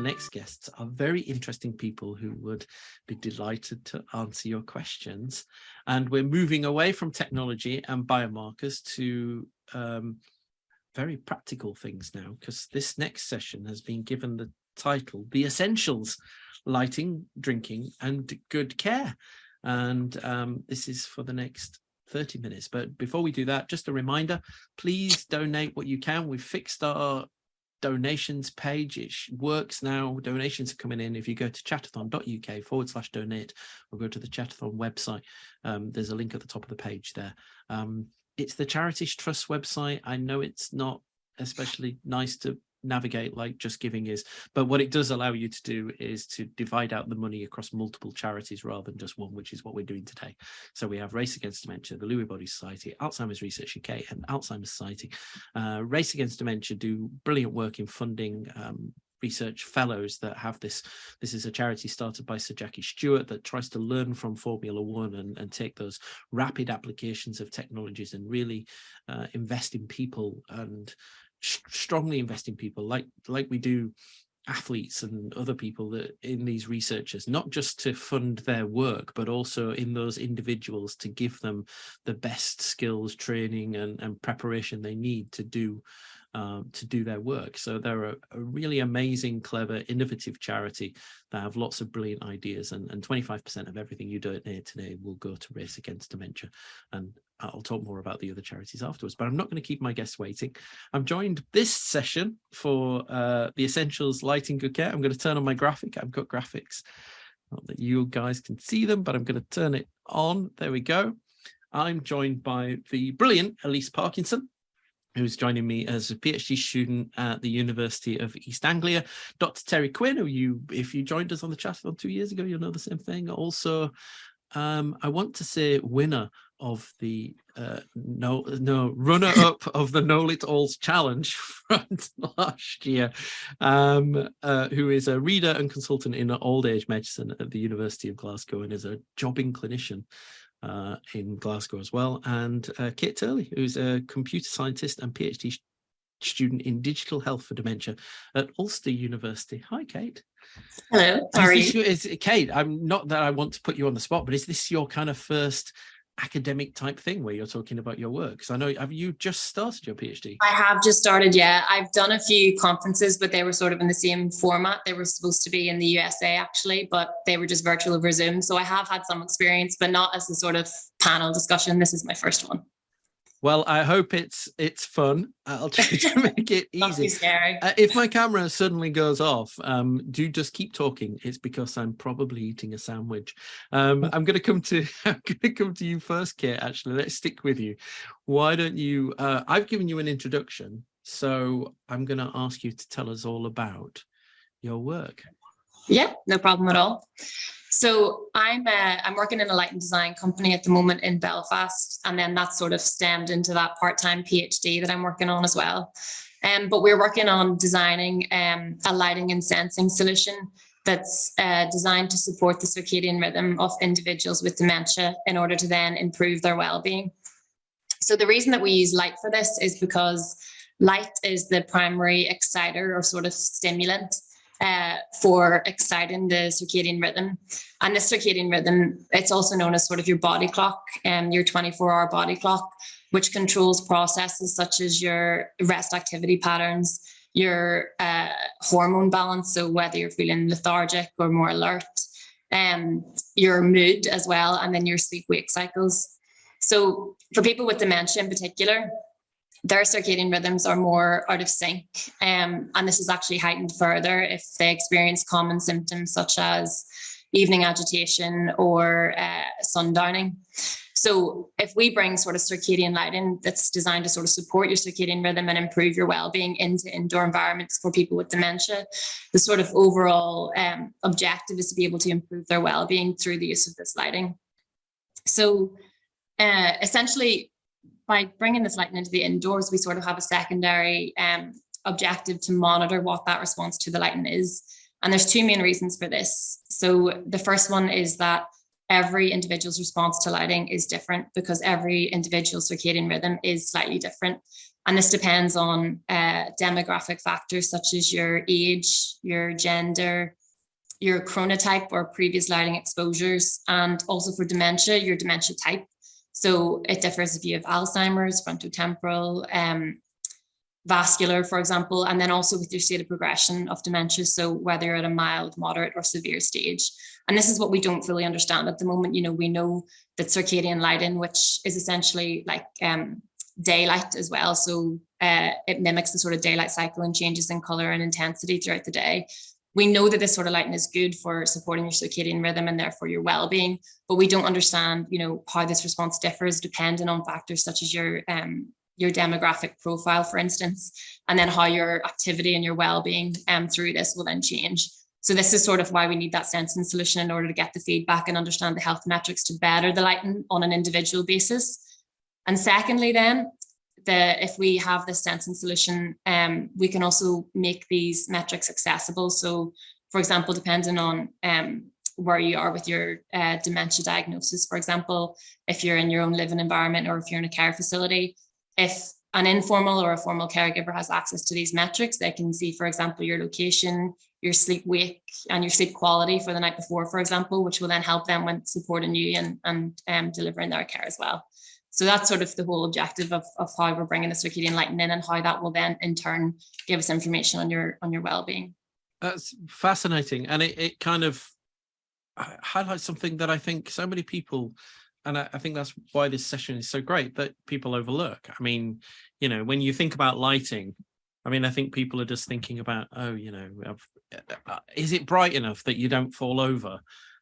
our next guests are very interesting people who would be delighted to answer your questions. And we're moving away from technology and biomarkers to um, very practical things now, because this next session has been given the title, The Essentials, Lighting, Drinking and Good Care. And um, this is for the next 30 minutes. But before we do that, just a reminder, please donate what you can. We've fixed our donations page. It works now. Donations are coming in. If you go to chatathon.uk forward slash donate or go to the Chatathon website, um, there's a link at the top of the page there. Um, it's the Charities Trust website. I know it's not especially nice to navigate like JustGiving is but what it does allow you to do is to divide out the money across multiple charities rather than just one which is what we're doing today. So we have race against dementia the lewy body society alzheimer's research uk and alzheimer's society. Uh, race against dementia do brilliant work in funding um, research fellows that have this this is a charity started by sir jackie stewart that tries to learn from formula one and, and take those rapid applications of technologies and really uh, invest in people and strongly invest in people like like we do athletes and other people that in these researchers not just to fund their work but also in those individuals to give them the best skills training and, and preparation they need to do um, to do their work. So they're a, a, really amazing, clever, innovative charity that have lots of brilliant ideas. And, and 25% of everything you donate today will go to Race Against Dementia. And I'll talk more about the other charities afterwards, but I'm not going to keep my guests waiting. I'm joined this session for uh, the Essentials Lighting Good Care. I'm going to turn on my graphic. I've got graphics. Not that you guys can see them, but I'm going to turn it on. There we go. I'm joined by the brilliant Ellice Parkinson who's joining me as a PhD student at the University of East Anglia. Dr. Terry Quinn, who you, if you joined us on the chatathon two years ago, you'll know the same thing. Also, um, I want to say winner of the uh, no no runner up of the Know It Alls challenge from last year, um, uh, who is a reader and consultant in old age medicine at the University of Glasgow and is a jobbing clinician uh, in Glasgow as well, and uh, Kate Turley, who's a computer scientist and PhD student in digital health for dementia at Ulster University. Hi, Kate. Hello. Sorry, is, Kate. I'm not that I want to put you on the spot, but is this your kind of first academic type thing where you're talking about your work? Because I know have you just started your PhD? I have just started. Yeah, I've done a few conferences, but they were sort of in the same format. They were supposed to be in the USA actually, but they were just virtual over Zoom. So I have had some experience, but not as a sort of panel discussion. This is my first one. Well, I hope it's it's fun. I'll try to make it easy. Uh, if my camera suddenly goes off, um, do just keep talking. It's because I'm probably eating a sandwich. Um, I'm going to come to I'm going to come to you first, Kit. Actually, let's stick with you. Why don't you? Uh, I've given you an introduction, so I'm going to ask you to tell us all about your work. Yeah, no problem at all. So I'm uh, I'm working in a light and design company at the moment in Belfast, and then that sort of stemmed into that part-time PhD that I'm working on as well. Um, but we're working on designing um, a lighting and sensing solution that's uh, designed to support the circadian rhythm of individuals with dementia in order to then improve their well-being. So the reason that we use light for this is because light is the primary exciter or sort of stimulant uh, for exciting the circadian rhythm. And the circadian rhythm, it's also known as sort of your body clock, um, your 24 hour body clock, which controls processes such as your rest activity patterns, your uh, hormone balance. So whether you're feeling lethargic or more alert, um, your mood as well, and then your sleep wake cycles. So for people with dementia in particular, their circadian rhythms are more out of sync. Um, and this is actually heightened further if they experience common symptoms such as evening agitation or uh, sundowning. So, if we bring sort of circadian lighting that's designed to sort of support your circadian rhythm and improve your well-being into indoor environments for people with dementia, the sort of overall um, objective is to be able to improve their well-being through the use of this lighting. So, uh, essentially, by bringing this lighting into the indoors, we sort of have a secondary um, objective to monitor what that response to the lighting is. And there's two main reasons for this. So the first one is that every individual's response to lighting is different because every individual circadian rhythm is slightly different. And this depends on uh, demographic factors such as your age, your gender, your chronotype or previous lighting exposures, and also for dementia, your dementia type. So it differs if you have Alzheimer's, frontotemporal, um, vascular, for example, and then also with your state of progression of dementia. So whether you're at a mild, moderate, or severe stage. And this is what we don't fully understand at the moment. You know, we know that circadian lighting, which is essentially like um, daylight as well. So uh, it mimics the sort of daylight cycle and changes in color and intensity throughout the day. We know that this sort of lighting is good for supporting your circadian rhythm and therefore your well-being, but we don't understand, you know, how this response differs depending on factors such as your um, your demographic profile, for instance, and then how your activity and your well-being um, through this will then change. So this is sort of why we need that sensing solution in order to get the feedback and understand the health metrics to better the lighting on an individual basis. And secondly, then, the, if we have this sensing solution, um, we can also make these metrics accessible. So, for example, depending on um, where you are with your uh, dementia diagnosis, for example, if you're in your own living environment or if you're in a care facility, if an informal or a formal caregiver has access to these metrics, they can see, for example, your location, your sleep wake, and your sleep quality for the night before, for example, which will then help them when supporting you and, and um, delivering their care as well. So that's sort of the whole objective of, of how we're bringing the circadian lighting in and how that will then in turn give us information on your on your well-being. That's fascinating. And it, it kind of uh, highlights something that I think so many people and I, I, think that's why this session is so great that people overlook. I mean, you know, when you think about lighting, I mean, I think people are just thinking about, oh, you know, uh, uh, is it bright enough that you don't fall over?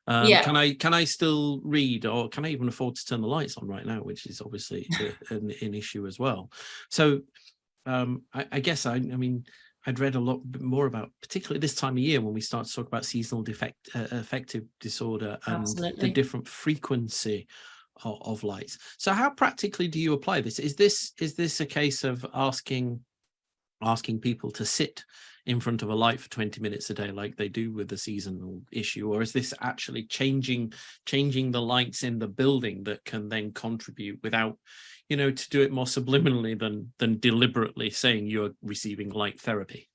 Um, yeah. Can I can I still read, or can I even afford to turn the lights on right now, which is obviously an, an, issue as well. So, um, I, I guess I, I mean, I'd read a lot more about, particularly this time of year when we start to talk about seasonal defect, uh, affective disorder and Absolutely. the different frequency of, of, lights. So, how practically do you apply this? Is this is this a case of asking asking people to sit in front of a light for 20 minutes a day like they do with the seasonal issue? Or is this actually changing changing the lights in the building that can then contribute without you know to do it more subliminally than than deliberately saying you're receiving light therapy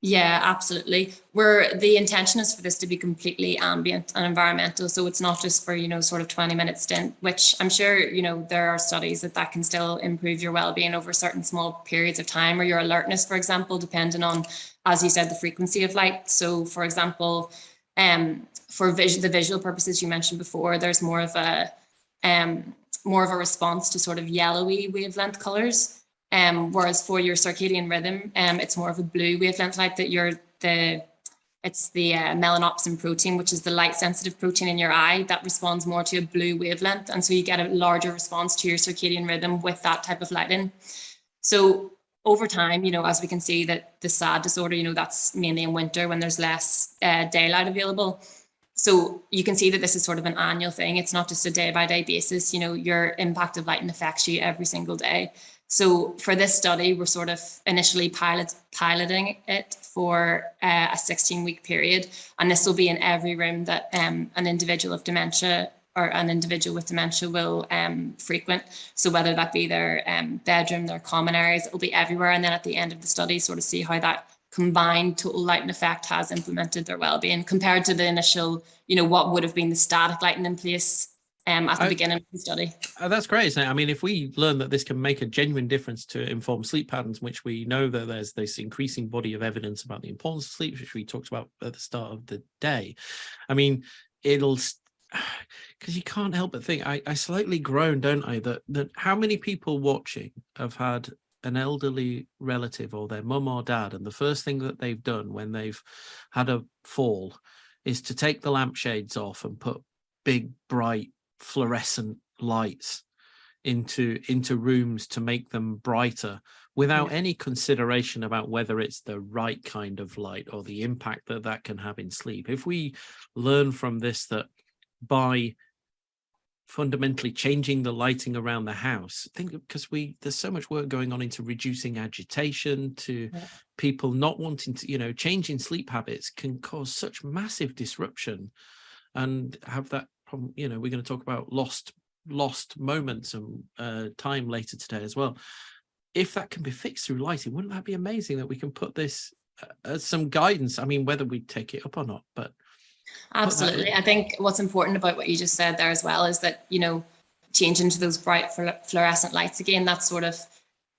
yeah, absolutely. Where the intention is for this to be completely ambient and environmental. So it's not just for, you know, sort of 20 minute stint, which I'm sure, you know, there are studies that that can still improve your well-being over certain small periods of time or your alertness, for example, depending on, as you said, the frequency of light. So for example, um, for the visual purposes you mentioned before, there's more of a, um, more of a response to sort of yellowy wavelength colors. Um, whereas for your circadian rhythm, um, it's more of a blue wavelength light that you're the it's the uh, melanopsin protein, which is the light sensitive protein in your eye that responds more to a blue wavelength. And so you get a larger response to your circadian rhythm with that type of lighting. So over time, you know, as we can see that the SAD disorder, you know, that's mainly in winter when there's less uh, daylight available. So you can see that this is sort of an annual thing. It's not just a day by day basis. You know, your impact of lighting affects you every single day. So for this study, we're sort of initially pilot, piloting it for uh, a 16 week period. And this will be in every room that um, an individual of dementia or an individual with dementia will um, frequent. So whether that be their um, bedroom, their common areas, it will be everywhere. And then at the end of the study, sort of see how that combined total lighting effect has implemented their well-being compared to the initial, you know, what would have been the static lighting in place um, at the I, beginning of the study. Uh, that's great. I mean, if we learn that this can make a genuine difference to inform sleep patterns, which we know that there's this increasing body of evidence about the importance of sleep, which we talked about at the start of the day. I mean, it'll because you can't help but think I, I slightly groan, don't I, that that how many people watching have had an elderly relative or their mum or dad, and the first thing that they've done when they've had a fall is to take the lampshades off and put big bright fluorescent lights into into rooms to make them brighter without yeah. any consideration about whether it's the right kind of light or the impact that that can have in sleep if we learn from this that by fundamentally changing the lighting around the house think because we there's so much work going on into reducing agitation to yeah. people not wanting to you know changing sleep habits can cause such massive disruption and have that problem you know we're going to talk about lost lost moments and uh, time later today as well. If that can be fixed through lighting wouldn't that be amazing that we can put this uh, as some guidance? I mean whether we take it up or not but absolutely. i think what's important about what you just said there as well is that you know changing to those bright fluorescent lights again that's sort of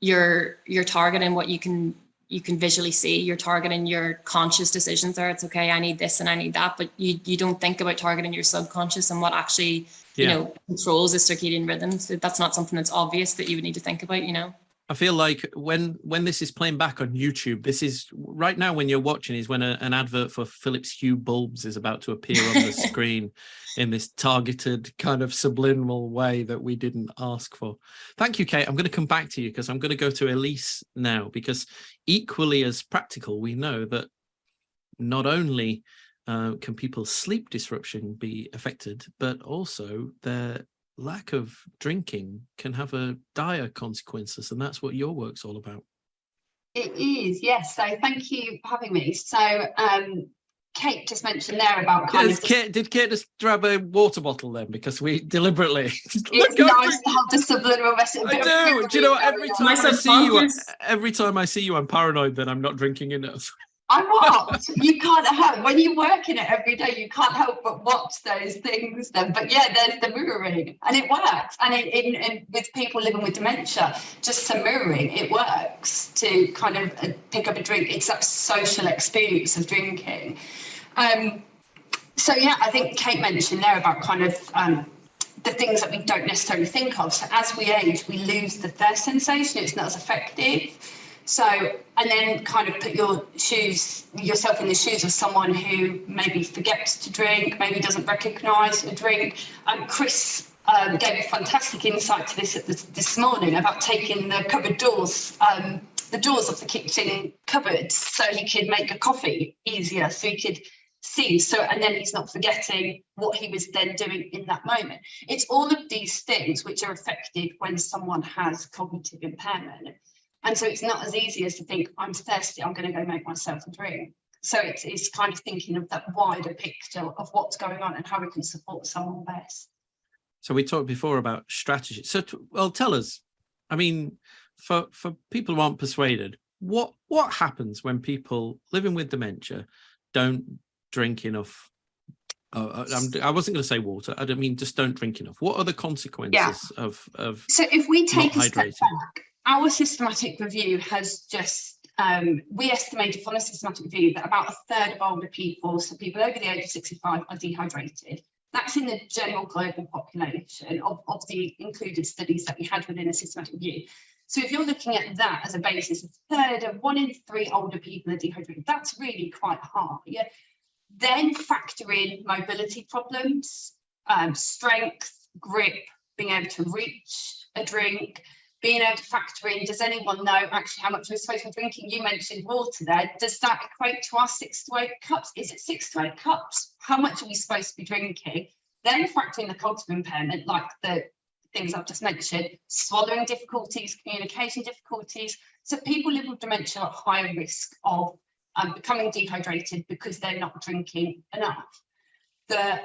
your your target and what you can you can visually see you're targeting your conscious decisions there. It's okay i need this and i need that but you you don't think about targeting your subconscious and what actually yeah. you know controls the circadian rhythms that's not something that's obvious that you would need to think about you know I feel like when when this is playing back on YouTube, this is right now when you're watching is when a, an advert for Philips Hue bulbs is about to appear on the screen in this targeted kind of subliminal way that we didn't ask for. Thank you, Kate. I'm going to come back to you because I'm going to go to Ellice now because equally as practical, we know that not only uh, can people's sleep disruption be affected, but also their lack of drinking can have a dire consequences and that's what your work's all about. It is yes. So thank you for having me. So um Kate just mentioned there about kind of Kate, did Kate just grab a water bottle then? Because we deliberately it's nice to have the subliminal message. I do. Do you know every time I see you every time I see you I'm paranoid that I'm not drinking enough. I'm what? you can't help when you work in it every day. You can't help but watch those things. Then, but yeah, there's the mirroring, and it works. And it, in, in, with people living with dementia, just some mirroring, it works to kind of uh, pick up a drink. It's that social experience of drinking. Um, so yeah, I think Kate mentioned there about kind of um, the things that we don't necessarily think of. So as we age, we lose the thirst sensation. It's not as effective. So, and then kind of put your shoes, yourself in the shoes of someone who maybe forgets to drink, maybe doesn't recognise a drink. And Chris um, gave a fantastic insight to this this, this morning about taking the cupboard doors, um, the doors of the kitchen cupboards, so he could make a coffee easier, so he could see. So, and then he's not forgetting what he was then doing in that moment. It's all of these things which are affected when someone has cognitive impairment. And so it's not as easy as to think, I'm thirsty, I'm going to go make myself a drink. So it's, it's kind of thinking of that wider picture of what's going on and how we can support someone best. So we talked before about strategy. So, well, tell us. I mean, for for people who aren't persuaded, what what happens when people living with dementia don't drink enough? Uh, uh I wasn't going to say water. I don't mean just don't drink enough. What are the consequences yeah. of of? So if we take a step back, our systematic review has just, um, we estimated from a systematic review that about a third of older people, so people over the age of 65 are dehydrated. That's in the general global population of, of the included studies that we had within a systematic review. So if you're looking at that as a basis, a third of one in three older people are dehydrated. That's really quite high. Yeah. Then factor in mobility problems, um, strength, grip, being able to reach a drink, being able to factor in, does anyone know actually how much we're supposed to be drinking? You mentioned water there. Does that equate to our six to eight cups? Is it six to eight cups? How much are we supposed to be drinking? Then factor in the cognitive impairment, like the things I've just mentioned, swallowing difficulties, communication difficulties. So people living with dementia are at higher risk of um, becoming dehydrated because they're not drinking enough. The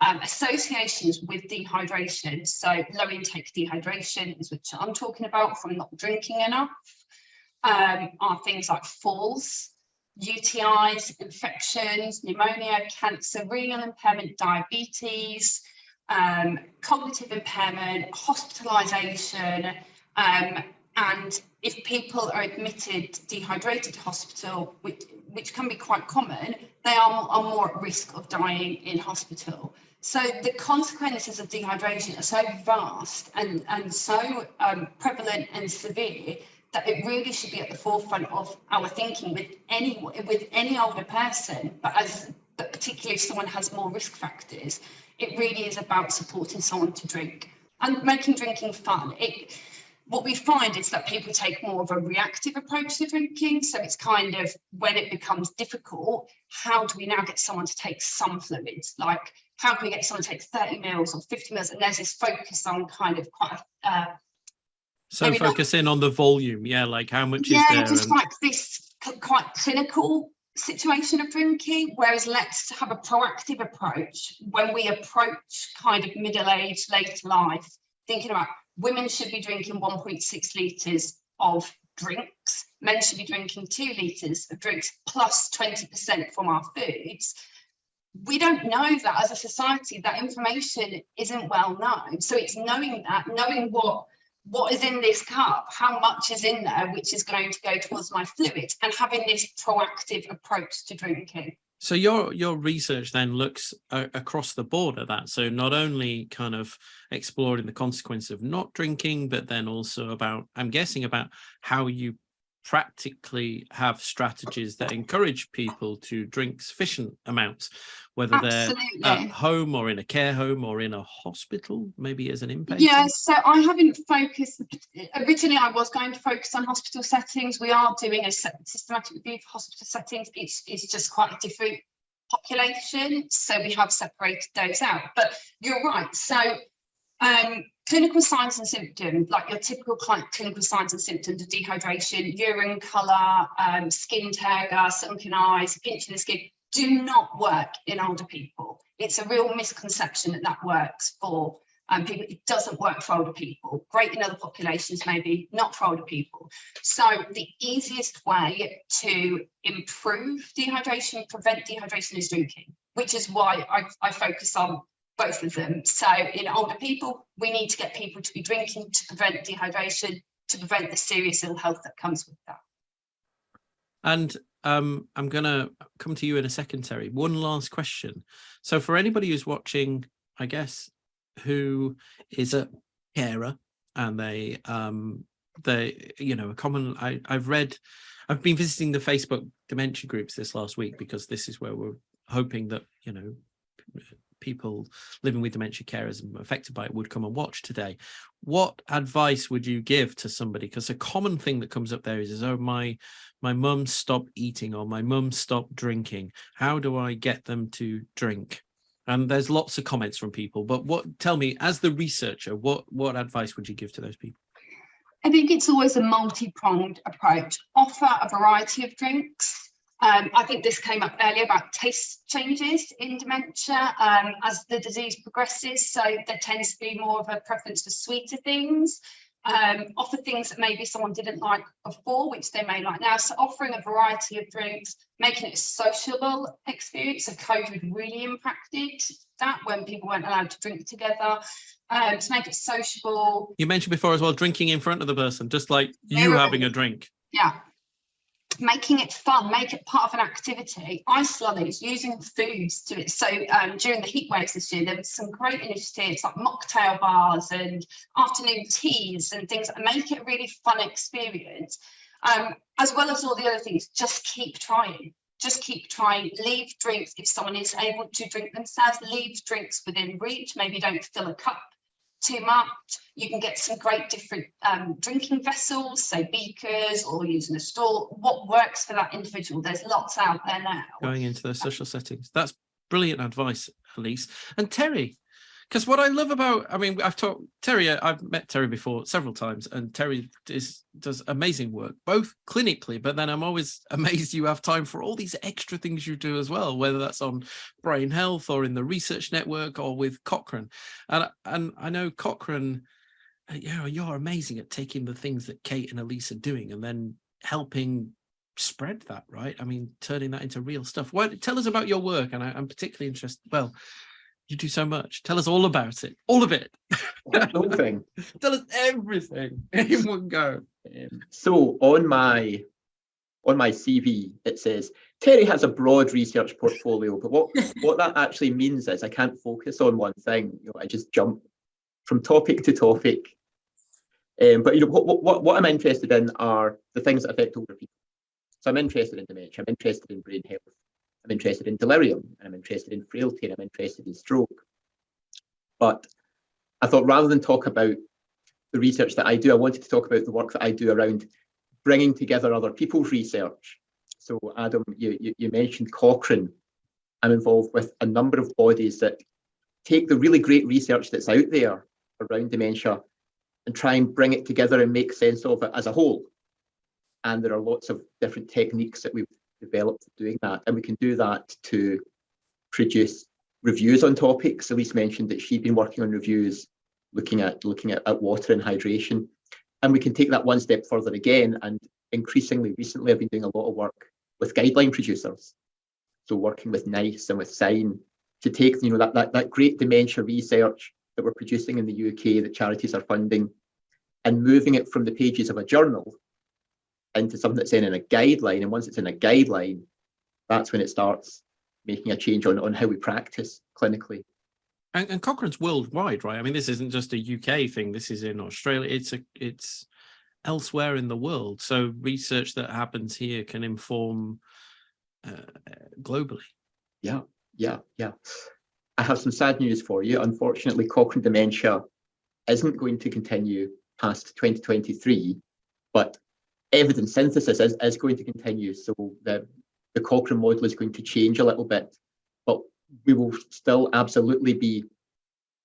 um, associations with dehydration, so low intake dehydration is which I'm talking about from not drinking enough, um, are things like falls, UTIs, infections, pneumonia, cancer, renal impairment, diabetes, um, cognitive impairment, hospitalisation, um, and if people are admitted dehydrated to hospital, which, which can be quite common, they are, are more at risk of dying in hospital. So the consequences of dehydration are so vast and, and so um, prevalent and severe that it really should be at the forefront of our thinking with any with any older person, but as but particularly if someone has more risk factors, it really is about supporting someone to drink and making drinking fun. It, what we find is that people take more of a reactive approach to drinking. So it's kind of when it becomes difficult, how do we now get someone to take some fluids? Like, how can we get someone to take 30 mils or 50 mils? And there's this focus on kind of quite a, uh, so focus in on the volume, yeah, like how much yeah, is there? just and... like this quite clinical situation of drinking, whereas let's have a proactive approach when we approach kind of middle age, late life, thinking about women should be drinking 1.6 litres of drinks, men should be drinking two litres of drinks plus 20% from our foods. We don't know that as a society, that information isn't well known. So it's knowing that, knowing what what is in this cup, how much is in there, which is going to go towards my fluid, and having this proactive approach to drinking. So your your research then looks uh, across the board at that. So not only kind of exploring the consequence of not drinking, but then also about, I'm guessing about how you practically have strategies that encourage people to drink sufficient amounts, whether Absolutely. they're at home or in a care home or in a hospital, maybe as an inpatient? Yeah, so I haven't focused, originally I was going to focus on hospital settings. We are doing a systematic review for hospital settings. It's, it's just quite a different population. So we have separated those out. But you're right. So um, clinical signs and symptoms, like your typical clinical signs and symptoms of dehydration, urine colour, um, skin turgor, sunken eyes, pinch in the skin, do not work in older people. It's a real misconception that that works for um, people. It doesn't work for older people. Great in other populations, maybe not for older people. So the easiest way to improve dehydration, prevent dehydration is drinking, which is why I, I focus on both of them. So in older people, we need to get people to be drinking to prevent dehydration, to prevent the serious ill health that comes with that. And um, I'm going to come to you in a second, Terry. One last question. So for anybody who's watching, I guess, who is a carer and they, um, they, you know, a common, I, I've read, I've been visiting the Facebook dementia groups this last week because this is where we're hoping that, you know, people living with dementia carers and affected by it would come and watch today. What advice would you give to somebody? Because a common thing that comes up there is, is oh, my my mum stopped eating or my mum stopped drinking. How do I get them to drink? And there's lots of comments from people, but what tell me, as the researcher, what what advice would you give to those people? I think it's always a multi-pronged approach. Offer a variety of drinks um, I think this came up earlier about taste changes in dementia um, as the disease progresses. So there tends to be more of a preference for sweeter things, um, offer things that maybe someone didn't like before, which they may like now. So offering a variety of drinks, making it a sociable experience. So COVID really impacted that when people weren't allowed to drink together. Um, to make it sociable. You mentioned before as well, drinking in front of the person, just like you having a drink. Yeah, making it fun, make it part of an activity. Ice lollies, using foods to it. So um, during the heat waves this year, there was some great initiatives like mocktail bars and afternoon teas and things that make it a really fun experience. Um, as well as all the other things, just keep trying. Just keep trying. Leave drinks if someone is able to drink themselves. Leave drinks within reach. Maybe don't fill a cup too much. You can get some great different um, drinking vessels, say beakers or using a straw. What works for that individual? There's lots out there now. Going into those social settings. That's brilliant advice, Ellice. And Terry, because what I love about, I mean, I've talked Terry, uh, I've met Terry before several times, and Terry is does amazing work, both clinically, but then I'm always amazed you have time for all these extra things you do as well, whether that's on brain health or in the research network or with Cochrane. And and I know Cochrane, uh, you know, you're amazing at taking the things that Kate and Ellice are doing and then helping spread that right i mean turning that into real stuff Why, tell us about your work and I, am particularly interested well you do so much. Tell us all about it. All of it. whole thing. Tell us everything in one go. So on my on my CV, it says Terry has a broad research portfolio, but what what that actually means is I can't focus on one thing. You know, I just jump from topic to topic. Um, but you know what, what what I'm interested in are the things that affect older people. So I'm interested in dementia. I'm interested in brain health. I'm interested in delirium, and I'm interested in frailty, and I'm interested in stroke. But I thought rather than talk about the research that I do, I wanted to talk about the work that I do around bringing together other people's research. So Adam, you, you, you mentioned Cochrane. I'm involved with a number of bodies that take the really great research that's out there around dementia and try and bring it together and make sense of it as a whole. And there are lots of different techniques that we've developed doing that. And we can do that to produce reviews on topics. Ellice mentioned that she'd been working on reviews looking at looking at, at water and hydration. And we can take that one step further again. And increasingly recently, I've been doing a lot of work with guideline producers. So working with NICE and with SIGN to take, you know, that, that, that great dementia research that we're producing in the UK that charities are funding and moving it from the pages of a journal into something that's in, in a guideline. And once it's in a guideline, that's when it starts making a change on, on how we practice clinically. And, and Cochrane's worldwide, right? I mean, this isn't just a UK thing. This is in Australia. It's a it's elsewhere in the world. So research that happens here can inform uh, globally. Yeah, yeah, yeah. I have some sad news for you. Unfortunately, Cochrane dementia isn't going to continue past 2023, but evidence synthesis is, is going to continue. So the, the Cochrane model is going to change a little bit, but we will still absolutely be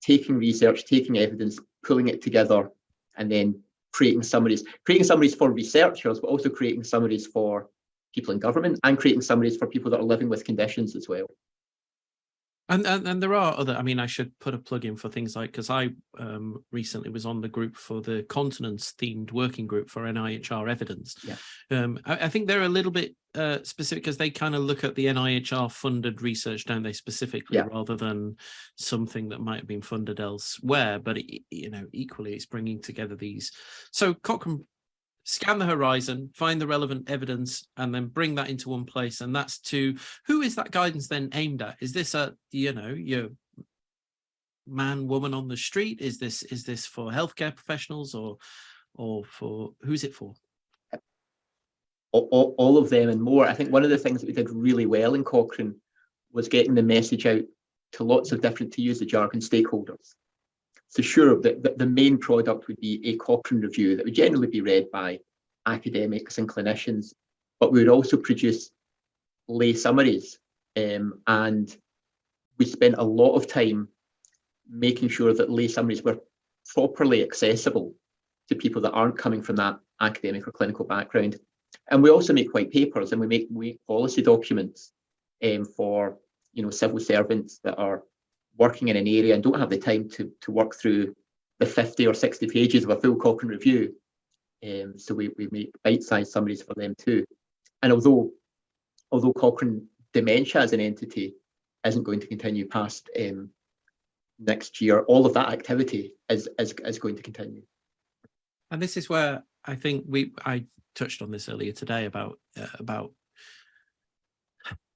taking research, taking evidence, pulling it together, and then creating summaries, creating summaries for researchers, but also creating summaries for people in government and creating summaries for people that are living with conditions as well. And, and, and there are other. I mean, I should put a plug in for things like because I um, recently was on the group for the continence themed working group for NIHR evidence. Yeah. Um, I, I think they're a little bit uh, specific because they kind of look at the NIHR funded research, don't they, specifically, Yeah. rather than something that might have been funded elsewhere. But it, you know, equally, it's bringing together these. So Cochrane scan the horizon, find the relevant evidence, and then bring that into one place. And that's to who is that guidance then aimed at? Is this a you know your man woman on the street? Is this is this for healthcare professionals or or for who's it for? all, all, of them and more. I think one of the things that we did really well in Cochrane was getting the message out to lots of different, to use the jargon, stakeholders. So sure, the, the, main product would be a Cochrane review that would generally be read by academics and clinicians, but we would also produce lay summaries. Um, and we spent a lot of time making sure that lay summaries were properly accessible to people that aren't coming from that academic or clinical background. And we also make white papers and we make we policy documents um, for you know civil servants that are working in an area and don't have the time to to work through the 50 or 60 pages of a full Cochrane review. Um, so we, we make bite-sized summaries for them too. And although although Cochrane dementia as an entity isn't going to continue past um, next year, all of that activity is, is is going to continue. And this is where I think we I touched on this earlier today about uh, about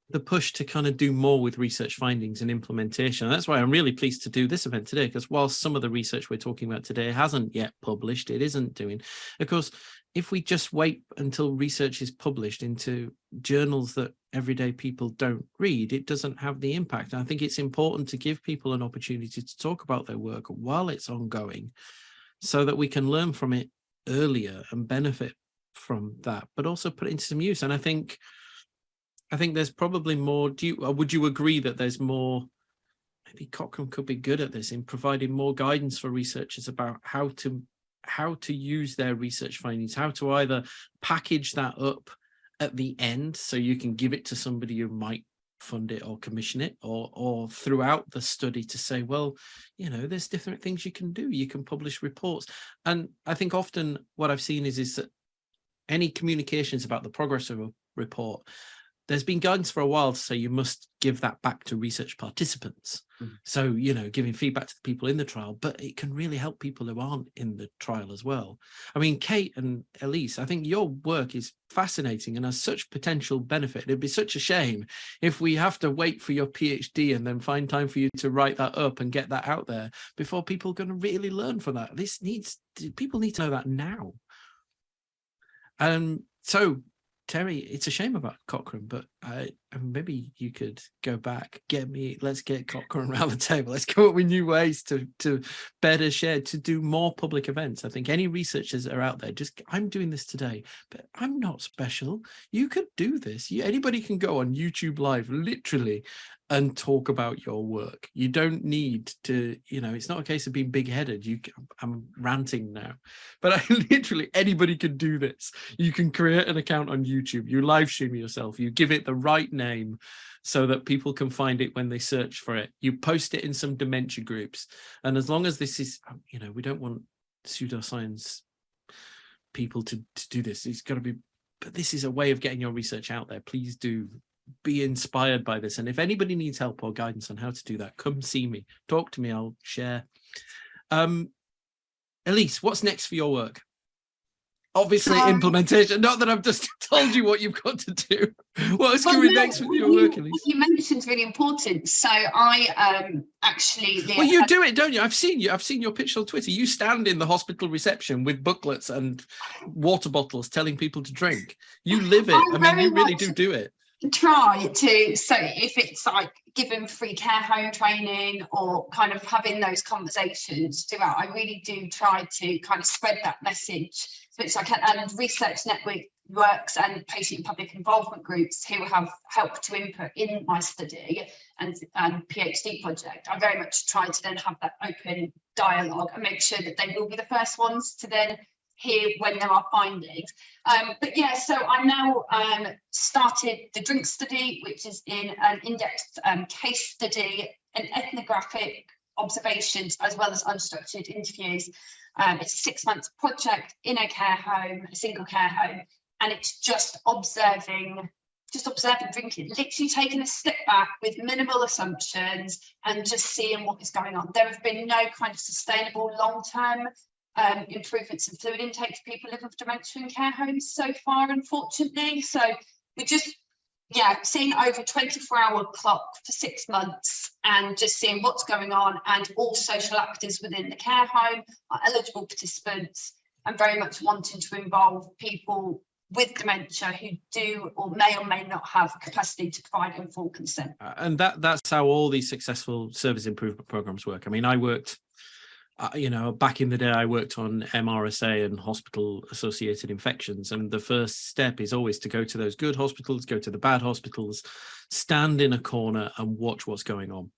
the push to kind of do more with research findings and implementation. That's why I'm really pleased to do this event today, because whilst some of the research we're talking about today hasn't yet published, it isn't doing. Of course, if we just wait until research is published into journals that everyday people don't read, it doesn't have the impact. And I think it's important to give people an opportunity to talk about their work while it's ongoing so that we can learn from it earlier and benefit from that, but also put it into some use. And I think I think there's probably more. Do you or would you agree that there's more? Maybe Cochrane could be good at this in providing more guidance for researchers about how to how to use their research findings, how to either package that up at the end so you can give it to somebody who might fund it or commission it or or throughout the study to say well you know there's different things you can do you can publish reports and i think often what i've seen is is that any communications about the progress of a report there's been guidance for a while to say you must give that back to research participants. Mhm. So, you know, giving feedback to the people in the trial, but it can really help people who aren't in the trial as well. I mean, Kate and Ellice, I think your work is fascinating and has such potential benefit. It'd be such a shame if we have to wait for your PhD and then find time for you to write that up and get that out there before people are going to really learn from that. This needs people need to know that now. Um, so Terry, it's a shame about Cochrane, but I maybe you could go back, get me, let's get Cochrane around the table. Let's come up with new ways to to better share, to do more public events. I think any researchers are out there, just I'm doing this today, but I'm not special. You could do this. You, anybody can go on YouTube Live, literally, and talk about your work. You don't need to, you know, it's not a case of being big headed. You, I'm ranting now, but I literally anybody can do this. You can create an account on YouTube, you live stream yourself, you give it the right name so that people can find it when they search for it. You post it in some dementia groups. And as long as this is, you know, we don't want pseudoscience people to, to do this. It's got to be, but this is a way of getting your research out there. Please do be inspired by this. And if anybody needs help or guidance on how to do that, come see me, talk to me, I'll share. Um, Ellice, what's next for your work? Obviously, Um, implementation. Not that I've just told you what you've got to do. Well, coming no, next with your you- work, what you mentioned is really important. So I um actually live- Well, you do it, don't you? I've seen you. I've seen your picture on Twitter. You stand in the hospital reception with booklets and water bottles, telling people to drink. You live it. I I mean, you really much- do do it. Try to so if it's like giving free care home training or kind of having those conversations throughout i really do try to kind of spread that message. As much as i can and research network works and patient public involvement groups who have helped to input in my study and, and phd project. I very much try to then have that open dialogue and make sure that they will be the first ones to then hear when there are findings um, but yeah, so I now um, started the drink study, which is in an in-depth um, case study and ethnographic observations as well as unstructured interviews. Um, it's a six-month project in a care home, a single care home, and it's just observing, just observing drinking, literally taking a step back with minimal assumptions and just seeing what is going on. There have been no kind of sustainable long-term um, improvements in fluid intake for people living with dementia in care homes so far, unfortunately. So we just, yeah, seeing over 24 hour clock for six months and just seeing what's going on and all social actors within the care home are eligible participants and very much wanting to involve people with dementia who do or may or may not have capacity to provide informed consent. Uh, and that that's how all these successful service improvement programs work. I mean, I worked, uh, you know, back in the day, I worked on MRSA and hospital associated infections, and the first step is always to go to those good hospitals, go to the bad hospitals, stand in a corner and watch what's going on.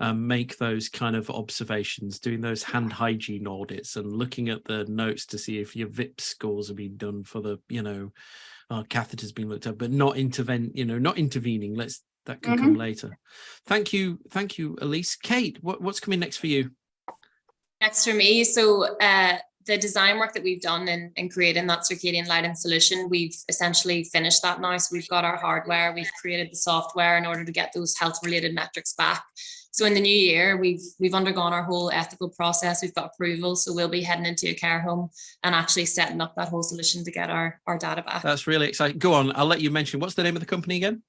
Um, make those kind of observations, doing those hand hygiene audits and looking at the notes to see if your VIP scores have been done for the, you know, uh, catheter's been looked at, but not intervene, you know, not intervening. Let's that can come later. Thank you, thank you, Ellice. Kate, what, what's coming next for you? Next for me, so uh, the design work that we've done in, in creating that circadian lighting solution, we've essentially finished that now. So we've got our hardware, we've created the software in order to get those health related metrics back. So in the new year, we've we've undergone our whole ethical process. We've got approval, so we'll be heading into a care home and actually setting up that whole solution to get our our data back. That's really exciting. Go on, I'll let you mention. What's the name of the company again?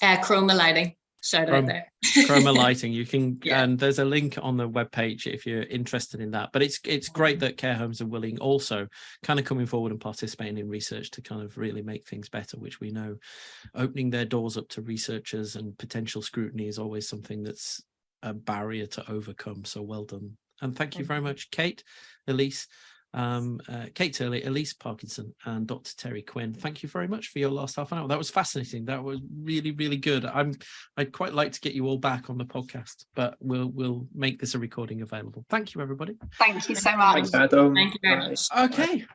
Uh, Chroma lighting, shout Chrome- out there. Chroma Lighting. You can, Yeah. and there's a link on the webpage if you're interested in that. But it's it's great that care homes are willing also kind of coming forward and participating in research to kind of really make things better, which we know opening their doors up to researchers and potential scrutiny is always something that's a barrier to overcome. So well done. And thank you very much, Kate, Ellice, um, uh, Kate Turley, Ellice Parkinson, and Dr. Terry Quinn. Thank you very much for your last half an hour. That was fascinating. That was really, really good. I'm I'd quite like to get you all back on the podcast, but we'll we'll make this a recording available. Thank you, everybody. Thank you so Thanks, much. Adam. Thank you very much. Okay,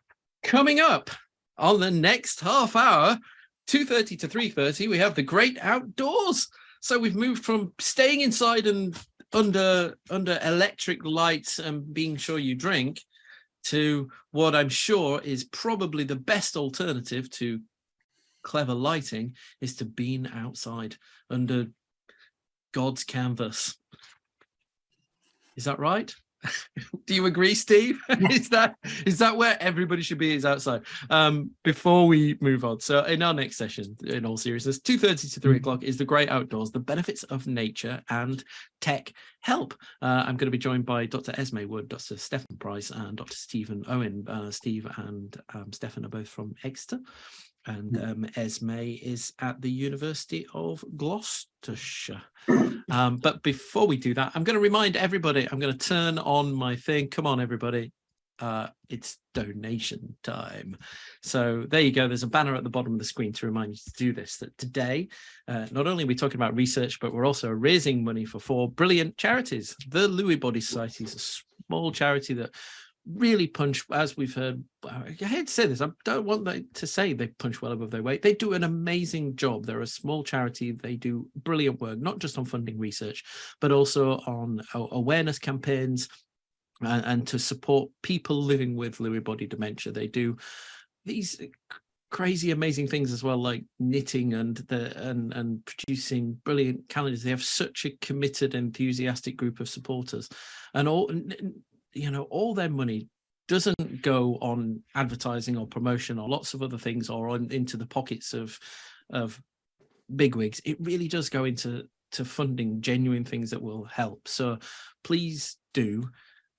coming up on the next half hour, 2.30 to 3.30, we have the great outdoors. So we've moved from staying inside and under under electric lights and being sure you drink to what I'm sure is probably the best alternative to clever lighting is to being outside under God's canvas. Is that right? Do you agree, Steve? is that is that where everybody should be? Is outside. Um, before we move on, so in our next session, in all seriousness, two thirty to three o'clock is the great outdoors, the benefits of nature and tech help. Uh, I'm going to be joined by Dr. Esme Wood, Dr. Stephen Price, and Dr. Stephen Owen. Uh, Steve and um, Stefan are both from Exeter, and um, Esme is at the University of Gloucestershire. Um, but before we do that, I'm going to remind everybody, I'm going to turn on my thing. Come on, everybody. uh, it's donation time. So there you go. There's a banner at the bottom of the screen to remind you to do this. That today, uh, not only are we talking about research, but we're also raising money for four brilliant charities. The Lewy Body Society is a small charity that really punch, as we've heard. I hate to say this, I don't want to say they punch well above their weight. They do an amazing job. They're a small charity. They do brilliant work, not just on funding research, but also on awareness campaigns and, and to support people living with Lewy body dementia. They do these crazy amazing things as well like knitting and the and and producing brilliant calendars they have such a committed enthusiastic group of supporters and all you know all their money doesn't go on advertising or promotion or lots of other things or on into the pockets of of bigwigs it really does go into to funding genuine things that will help so please do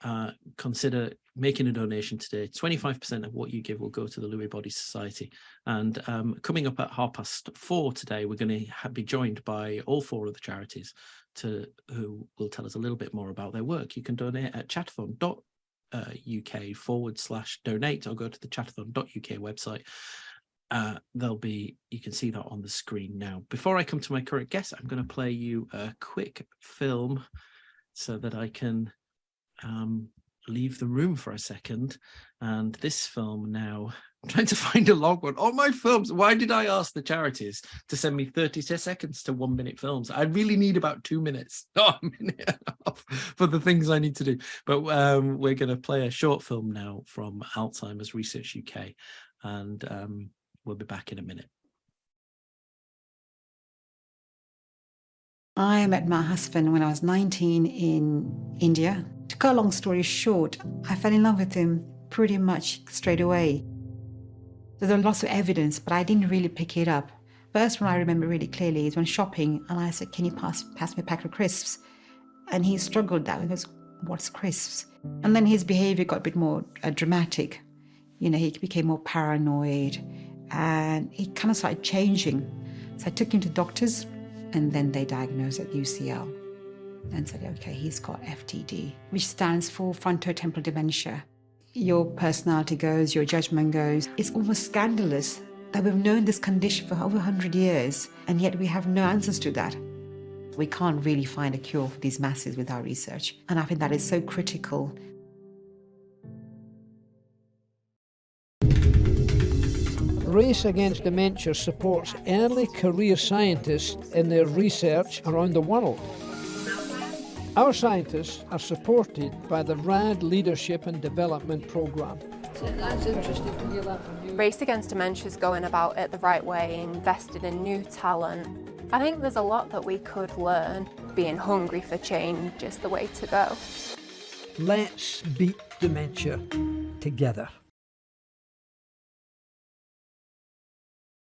uh, consider making a donation today. 25% of what you give will go to the Lewy Body Society. And um, coming up at half past four today, we're going to be joined by all four of the charities to who will tell us a little bit more about their work. You can donate at chatathon.uk uh, forward slash donate or go to the chatathon.uk website. Uh, there'll be you can see that on the screen now. Before I come to my current guest, I'm going to play you a quick film so that I can um, leave the room for a second. And this film now, I'm trying to find a long one. All my films, why did I ask the charities to send me 30 seconds to one minute films? I really need about two minutes, not a minute for the things I need to do. But um, we're going to play a short film now from Alzheimer's Research UK. And um, we'll be back in a minute. I met my husband when I was 19 in India. To cut a long story short, I fell in love with him pretty much straight away. So there was lots of evidence, but I didn't really pick it up. First one I remember really clearly is when shopping, and I said, "Can you pass pass me a pack of crisps?" And he struggled that. He goes, "What's crisps?" And then his behaviour got a bit more uh, dramatic. You know, he became more paranoid, and he kind of started changing. So I took him to doctors and then they diagnosed at UCL and said, okay, he's got FTD, which stands for frontotemporal dementia. Your personality goes, your judgment goes. It's almost scandalous that we've known this condition for over 100 years, and yet we have no answers to that. We can't really find a cure for these masses with our research, and I think that is so critical Race Against Dementia supports early career scientists in their research around the world. Our scientists are supported by the RAD Leadership and Development Programme. That's interesting to hear that from you. Race Against Dementia is going about it the right way, invested in new talent. I think there's a lot that we could learn. Being hungry for change is the way to go. Let's beat dementia together.